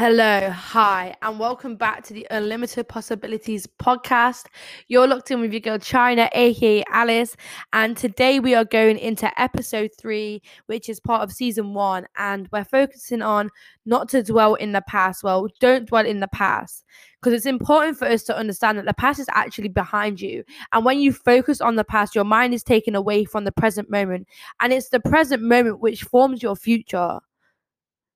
Hello, hi, and welcome back to the Unlimited Possibilities podcast. You're locked in with your girl China, aka Alice, and today we are going into episode three, which is part of season one, and we're focusing on not to dwell in the past. Well, don't dwell in the past because it's important for us to understand that the past is actually behind you, and when you focus on the past, your mind is taken away from the present moment, and it's the present moment which forms your future.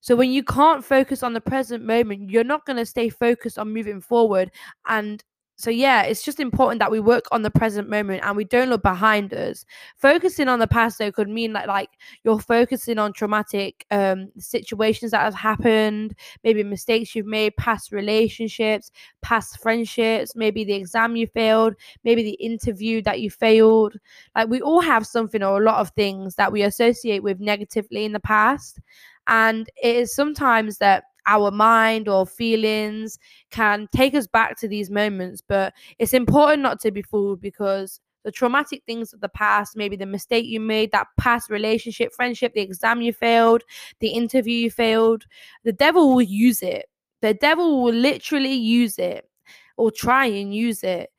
So when you can't focus on the present moment, you're not going to stay focused on moving forward. And so yeah, it's just important that we work on the present moment and we don't look behind us. Focusing on the past though could mean that like you're focusing on traumatic um situations that have happened, maybe mistakes you've made, past relationships, past friendships, maybe the exam you failed, maybe the interview that you failed. Like we all have something or a lot of things that we associate with negatively in the past. And it is sometimes that our mind or feelings can take us back to these moments, but it's important not to be fooled because the traumatic things of the past, maybe the mistake you made, that past relationship, friendship, the exam you failed, the interview you failed, the devil will use it. The devil will literally use it or try and use it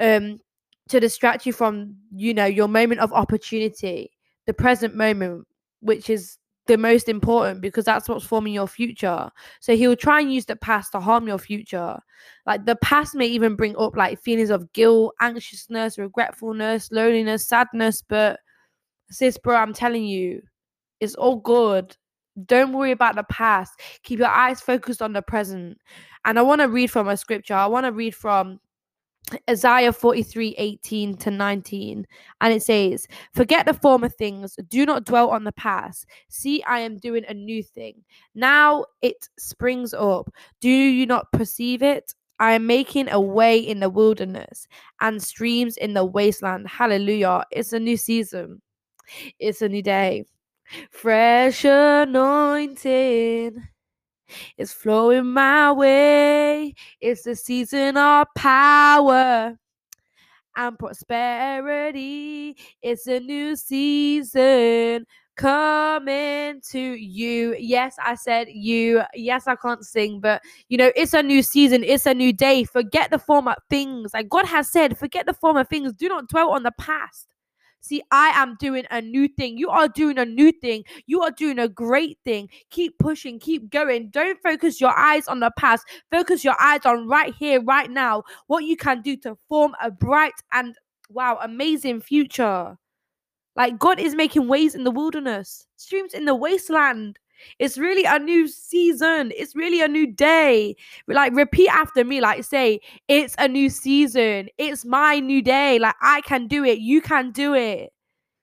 um, to distract you from, you know, your moment of opportunity, the present moment, which is the most important because that's what's forming your future. So he'll try and use the past to harm your future. Like the past may even bring up like feelings of guilt, anxiousness, regretfulness, loneliness, sadness. But sis, bro, I'm telling you, it's all good. Don't worry about the past. Keep your eyes focused on the present. And I want to read from a scripture. I want to read from Isaiah 43 18 to 19. And it says, Forget the former things, do not dwell on the past. See, I am doing a new thing. Now it springs up. Do you not perceive it? I am making a way in the wilderness and streams in the wasteland. Hallelujah. It's a new season, it's a new day. Fresh anointing it's flowing my way. It's the season of power and prosperity. It's a new season coming to you. Yes, I said you. Yes, I can't sing, but you know, it's a new season, it's a new day. Forget the former things. Like God has said, forget the former things. Do not dwell on the past. See, I am doing a new thing. You are doing a new thing. You are doing a great thing. Keep pushing, keep going. Don't focus your eyes on the past. Focus your eyes on right here, right now. What you can do to form a bright and wow, amazing future. Like God is making ways in the wilderness, streams in the wasteland. It's really a new season. It's really a new day. Like, repeat after me. Like, say, it's a new season. It's my new day. Like, I can do it. You can do it.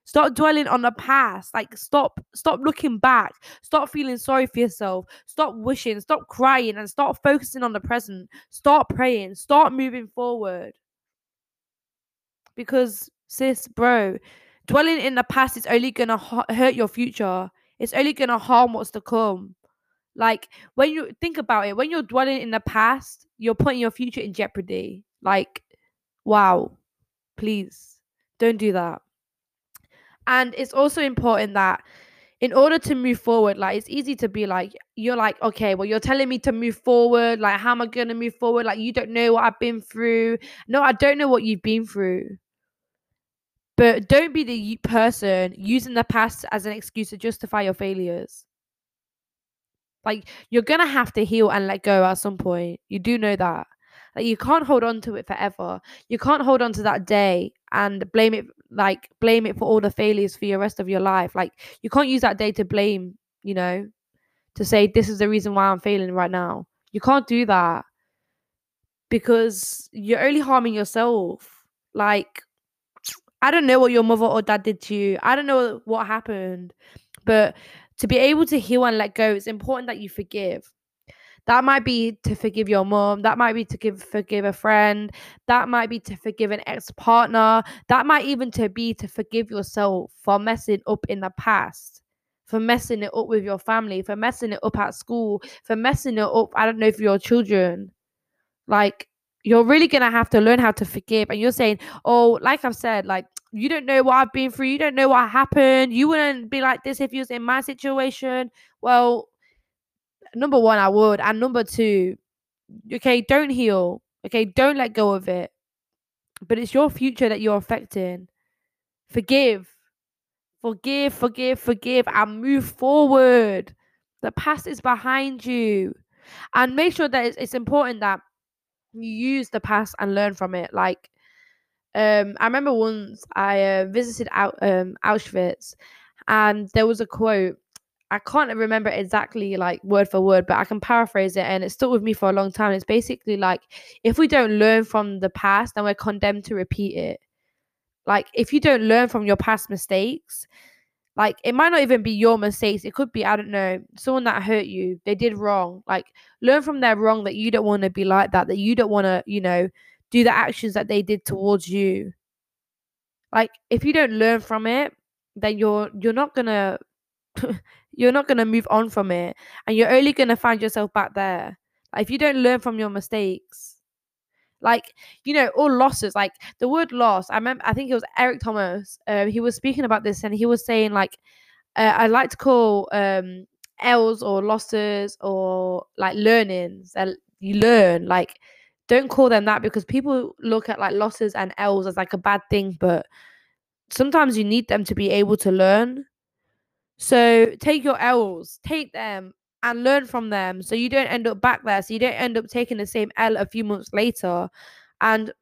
Stop dwelling on the past. Like, stop, stop looking back. Stop feeling sorry for yourself. Stop wishing. Stop crying and start focusing on the present. Start praying. Start moving forward. Because, sis, bro, dwelling in the past is only gonna hurt your future it's only gonna harm what's to come. Like when you think about it, when you're dwelling in the past, you're putting your future in jeopardy. Like, wow, please don't do that. And it's also important that in order to move forward, like it's easy to be like, you're like, okay, well, you're telling me to move forward. Like, how am I gonna move forward? Like, you don't know what I've been through. No, I don't know what you've been through. But don't be the person using the past as an excuse to justify your failures. Like you're gonna have to heal and let go at some point. You do know that. Like you can't hold on to it forever. You can't hold on to that day and blame it like blame it for all the failures for your rest of your life. Like you can't use that day to blame, you know, to say this is the reason why I'm failing right now. You can't do that because you're only harming yourself. Like I don't know what your mother or dad did to you. I don't know what happened. But to be able to heal and let go, it's important that you forgive. That might be to forgive your mom. That might be to give forgive a friend. That might be to forgive an ex-partner. That might even to be to forgive yourself for messing up in the past, for messing it up with your family, for messing it up at school, for messing it up, I don't know, for your children. Like you're really gonna have to learn how to forgive. And you're saying, oh, like I've said, like you don't know what I've been through, you don't know what happened, you wouldn't be like this if you was in my situation. Well, number one, I would. And number two, okay, don't heal. Okay, don't let go of it. But it's your future that you're affecting. Forgive. Forgive, forgive, forgive, and move forward. The past is behind you. And make sure that it's, it's important that you use the past and learn from it. Like, um, I remember once I uh, visited out um, Auschwitz, and there was a quote. I can't remember exactly like word for word, but I can paraphrase it, and it stuck with me for a long time. It's basically like if we don't learn from the past, then we're condemned to repeat it. Like if you don't learn from your past mistakes, like it might not even be your mistakes. It could be, I don't know, someone that hurt you. They did wrong. Like learn from their wrong that you don't want to be like that, that you don't want to, you know, do the actions that they did towards you. Like if you don't learn from it, then you're you're not gonna you're not gonna move on from it. And you're only gonna find yourself back there. Like if you don't learn from your mistakes, like you know all losses like the word loss i remember i think it was eric thomas uh, he was speaking about this and he was saying like uh, i like to call um l's or losses or like learnings that you learn like don't call them that because people look at like losses and l's as like a bad thing but sometimes you need them to be able to learn. So take your l's take them and learn from them. So you don't end up back there. So you don't end up taking the same L a few months later. And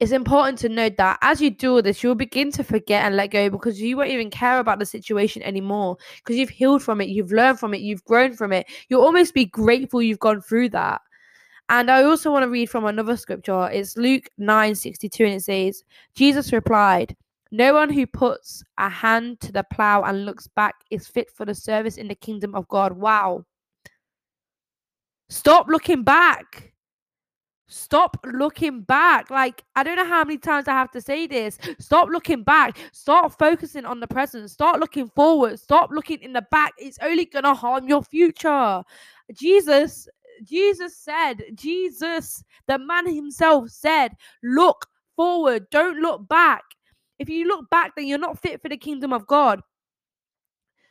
it's important to note that as you do all this you'll begin to forget and let go because you won't even care about the situation anymore. Because you've healed from it you've learned from it you've grown from it. You'll almost be grateful you've gone through that. And I also want to read from another scripture. It's Luke 9 62, and it says, Jesus replied, no one who puts a hand to the plow and looks back is fit for the service in the kingdom of God. Wow. Stop looking back. Stop looking back. Like, I don't know how many times I have to say this. Stop looking back. Start focusing on the present. Start looking forward. Stop looking in the back. It's only going to harm your future. Jesus, Jesus said, Jesus, the man himself said, look forward. Don't look back. If you look back, then you're not fit for the kingdom of God.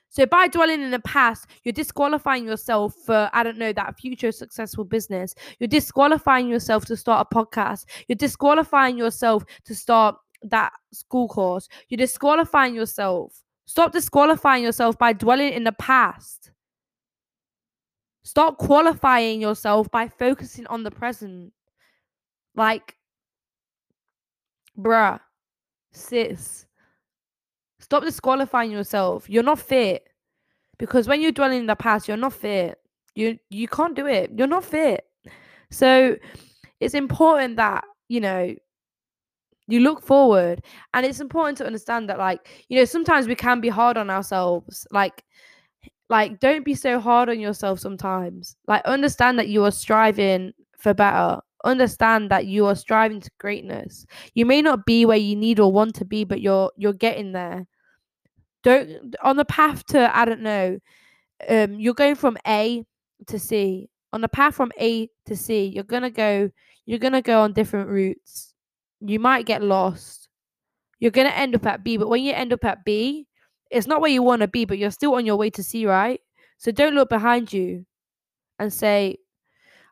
So by dwelling in the past, you're disqualifying yourself for, I don't know, that future successful business. You're disqualifying yourself to start a podcast. You're disqualifying yourself to start that school course. You're disqualifying yourself. Stop disqualifying yourself by dwelling in the past. Stop qualifying yourself by focusing on the present. Like, bruh sis, stop disqualifying yourself. You're not fit. Because when you're dwelling in the past, you're not fit. You you can't do it. You're not fit. So it's important that, you know, you look forward. And it's important to understand that, like, you know, sometimes we can be hard on ourselves. Like, like don't be so hard on yourself sometimes. Like understand that you are striving for better understand that you are striving to greatness. You may not be where you need or want to be, but you're you're getting there. Don't on the path to I don't know. Um, you're going from A to C. On the path from A to C, you're gonna go. You're gonna go on different routes. You might get lost. You're gonna end up at B, but when you end up at B, it's not where you want to be, but you're still on your way to C, right? So don't look behind you and say,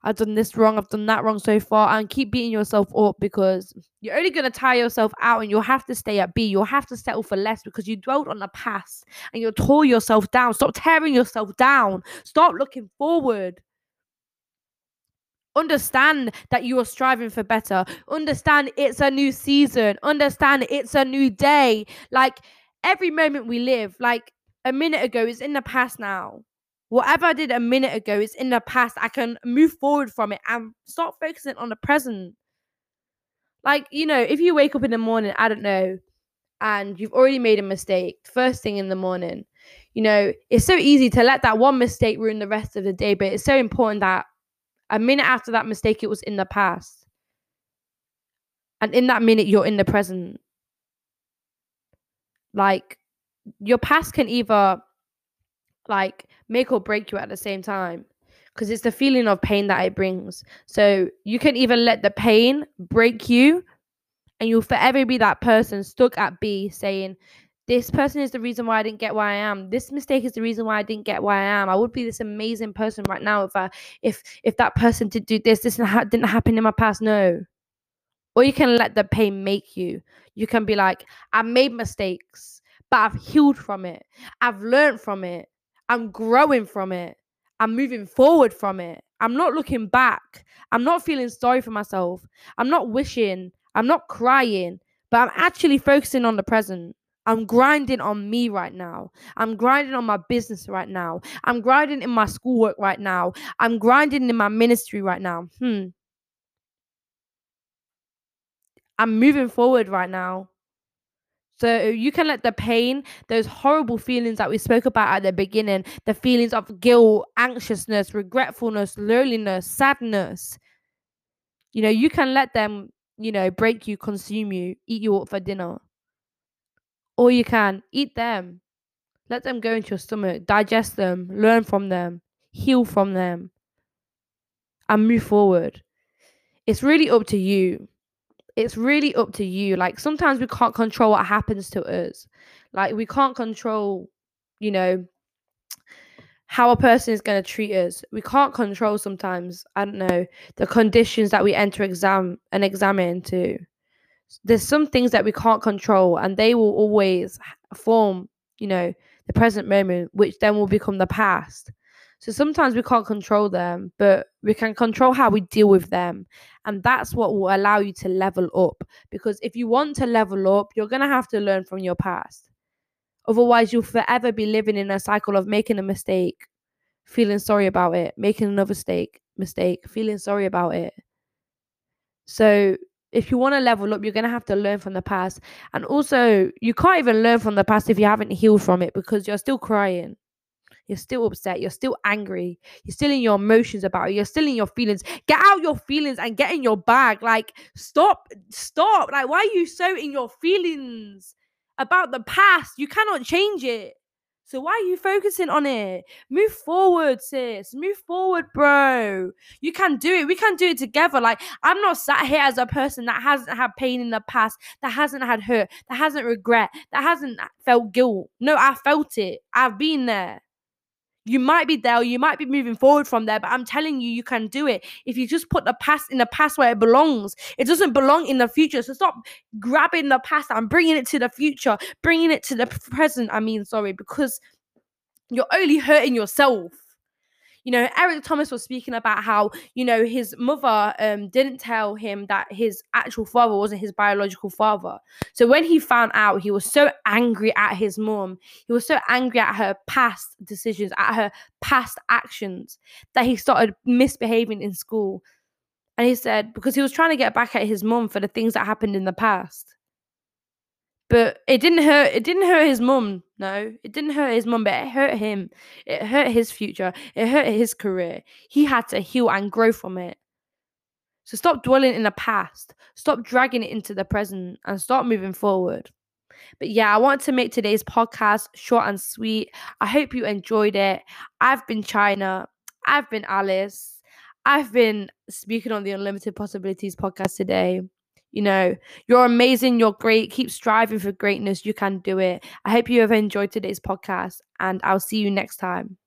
I've done this wrong, I've done that wrong so far, and keep beating yourself up because you're only going to tire yourself out and you'll have to stay at B. You'll have to settle for less because you dwelled on the past and you'll tore yourself down. Stop tearing yourself down. Stop looking forward. Understand that you are striving for better. Understand it's a new season. Understand it's a new day. Like every moment we live, like a minute ago, is in the past now whatever I did a minute ago is in the past. I can move forward from it and start focusing on the present. Like, you know, if you wake up in the morning, I don't know, and you've already made a mistake first thing in the morning, you know, it's so easy to let that one mistake ruin the rest of the day, but it's so important that a minute after that mistake, it was in the past. And in that minute, you're in the present. Like, your past can either like make or break you at the same time because it's the feeling of pain that it brings. So you can either let the pain break you and you'll forever be that person stuck at B saying, this person is the reason why I didn't get where I am. This mistake is the reason why I didn't get where I am. I would be this amazing person right now if I if if that person did do this, this didn't happen in my past. No. Or you can let the pain make you. You can be like, I made mistakes, but I've healed from it. I've learned from it. I'm growing from it. I'm moving forward from it. I'm not looking back. I'm not feeling sorry for myself. I'm not wishing. I'm not crying, but I'm actually focusing on the present. I'm grinding on me right now. I'm grinding on my business right now. I'm grinding in my schoolwork right now. I'm grinding in my ministry right now. Hmm. I'm moving forward right now. So you can let the pain, those horrible feelings that we spoke about at the beginning, the feelings of guilt, anxiousness, regretfulness, loneliness, sadness, you know, you can let them, you know, break you, consume you, eat you up for dinner. Or you can eat them. Let them go into your stomach, digest them, learn from them, heal from them, and move forward. It's really up to you. It's really up to you. Like sometimes we can't control what happens to us. Like we can't control, you know, how a person is going to treat us. We can't control sometimes, I don't know, the conditions that we enter exam and examine into there's some things that we can't control and they will always form you know the present moment which then will become the past so sometimes we can't control them but we can control how we deal with them and that's what will allow you to level up because if you want to level up you're going to have to learn from your past otherwise you'll forever be living in a cycle of making a mistake feeling sorry about it making another mistake mistake feeling sorry about it so if you want to level up, you're going to have to learn from the past. And also, you can't even learn from the past if you haven't healed from it because you're still crying. You're still upset. You're still angry. You're still in your emotions about it. You're still in your feelings. Get out your feelings and get in your bag. Like, stop, stop. Like, why are you so in your feelings about the past? You cannot change it. So why are you focusing on it? Move forward, sis. Move forward, bro. You can do it. We can do it together. Like I'm not sat here as a person that hasn't had pain in the past, that hasn't had hurt, that hasn't regret, that hasn't felt guilt. No, I felt it. I've been there. You might be there, you might be moving forward from there, but I'm telling you, you can do it. If you just put the past in the past where it belongs, it doesn't belong in the future. So stop grabbing the past and bringing it to the future, bringing it to the present. I mean, sorry, because you're only hurting yourself you know, Eric Thomas was speaking about how, you know, his mother um, didn't tell him that his actual father wasn't his biological father. So when he found out, he was so angry at his mom. He was so angry at her past decisions, at her past actions, that he started misbehaving in school. And he said, because he was trying to get back at his mom for the things that happened in the past. But it didn't hurt. It didn't hurt his mum. No, it didn't hurt his mum, but it hurt him. It hurt his future. It hurt his career. He had to heal and grow from it. So stop dwelling in the past. Stop dragging it into the present and start moving forward. But yeah, I want to make today's podcast short and sweet. I hope you enjoyed it. I've been China. I've been Alice. I've been speaking on the Unlimited Possibilities podcast today. You know, you're amazing. You're great. Keep striving for greatness. You can do it. I hope you have enjoyed today's podcast, and I'll see you next time.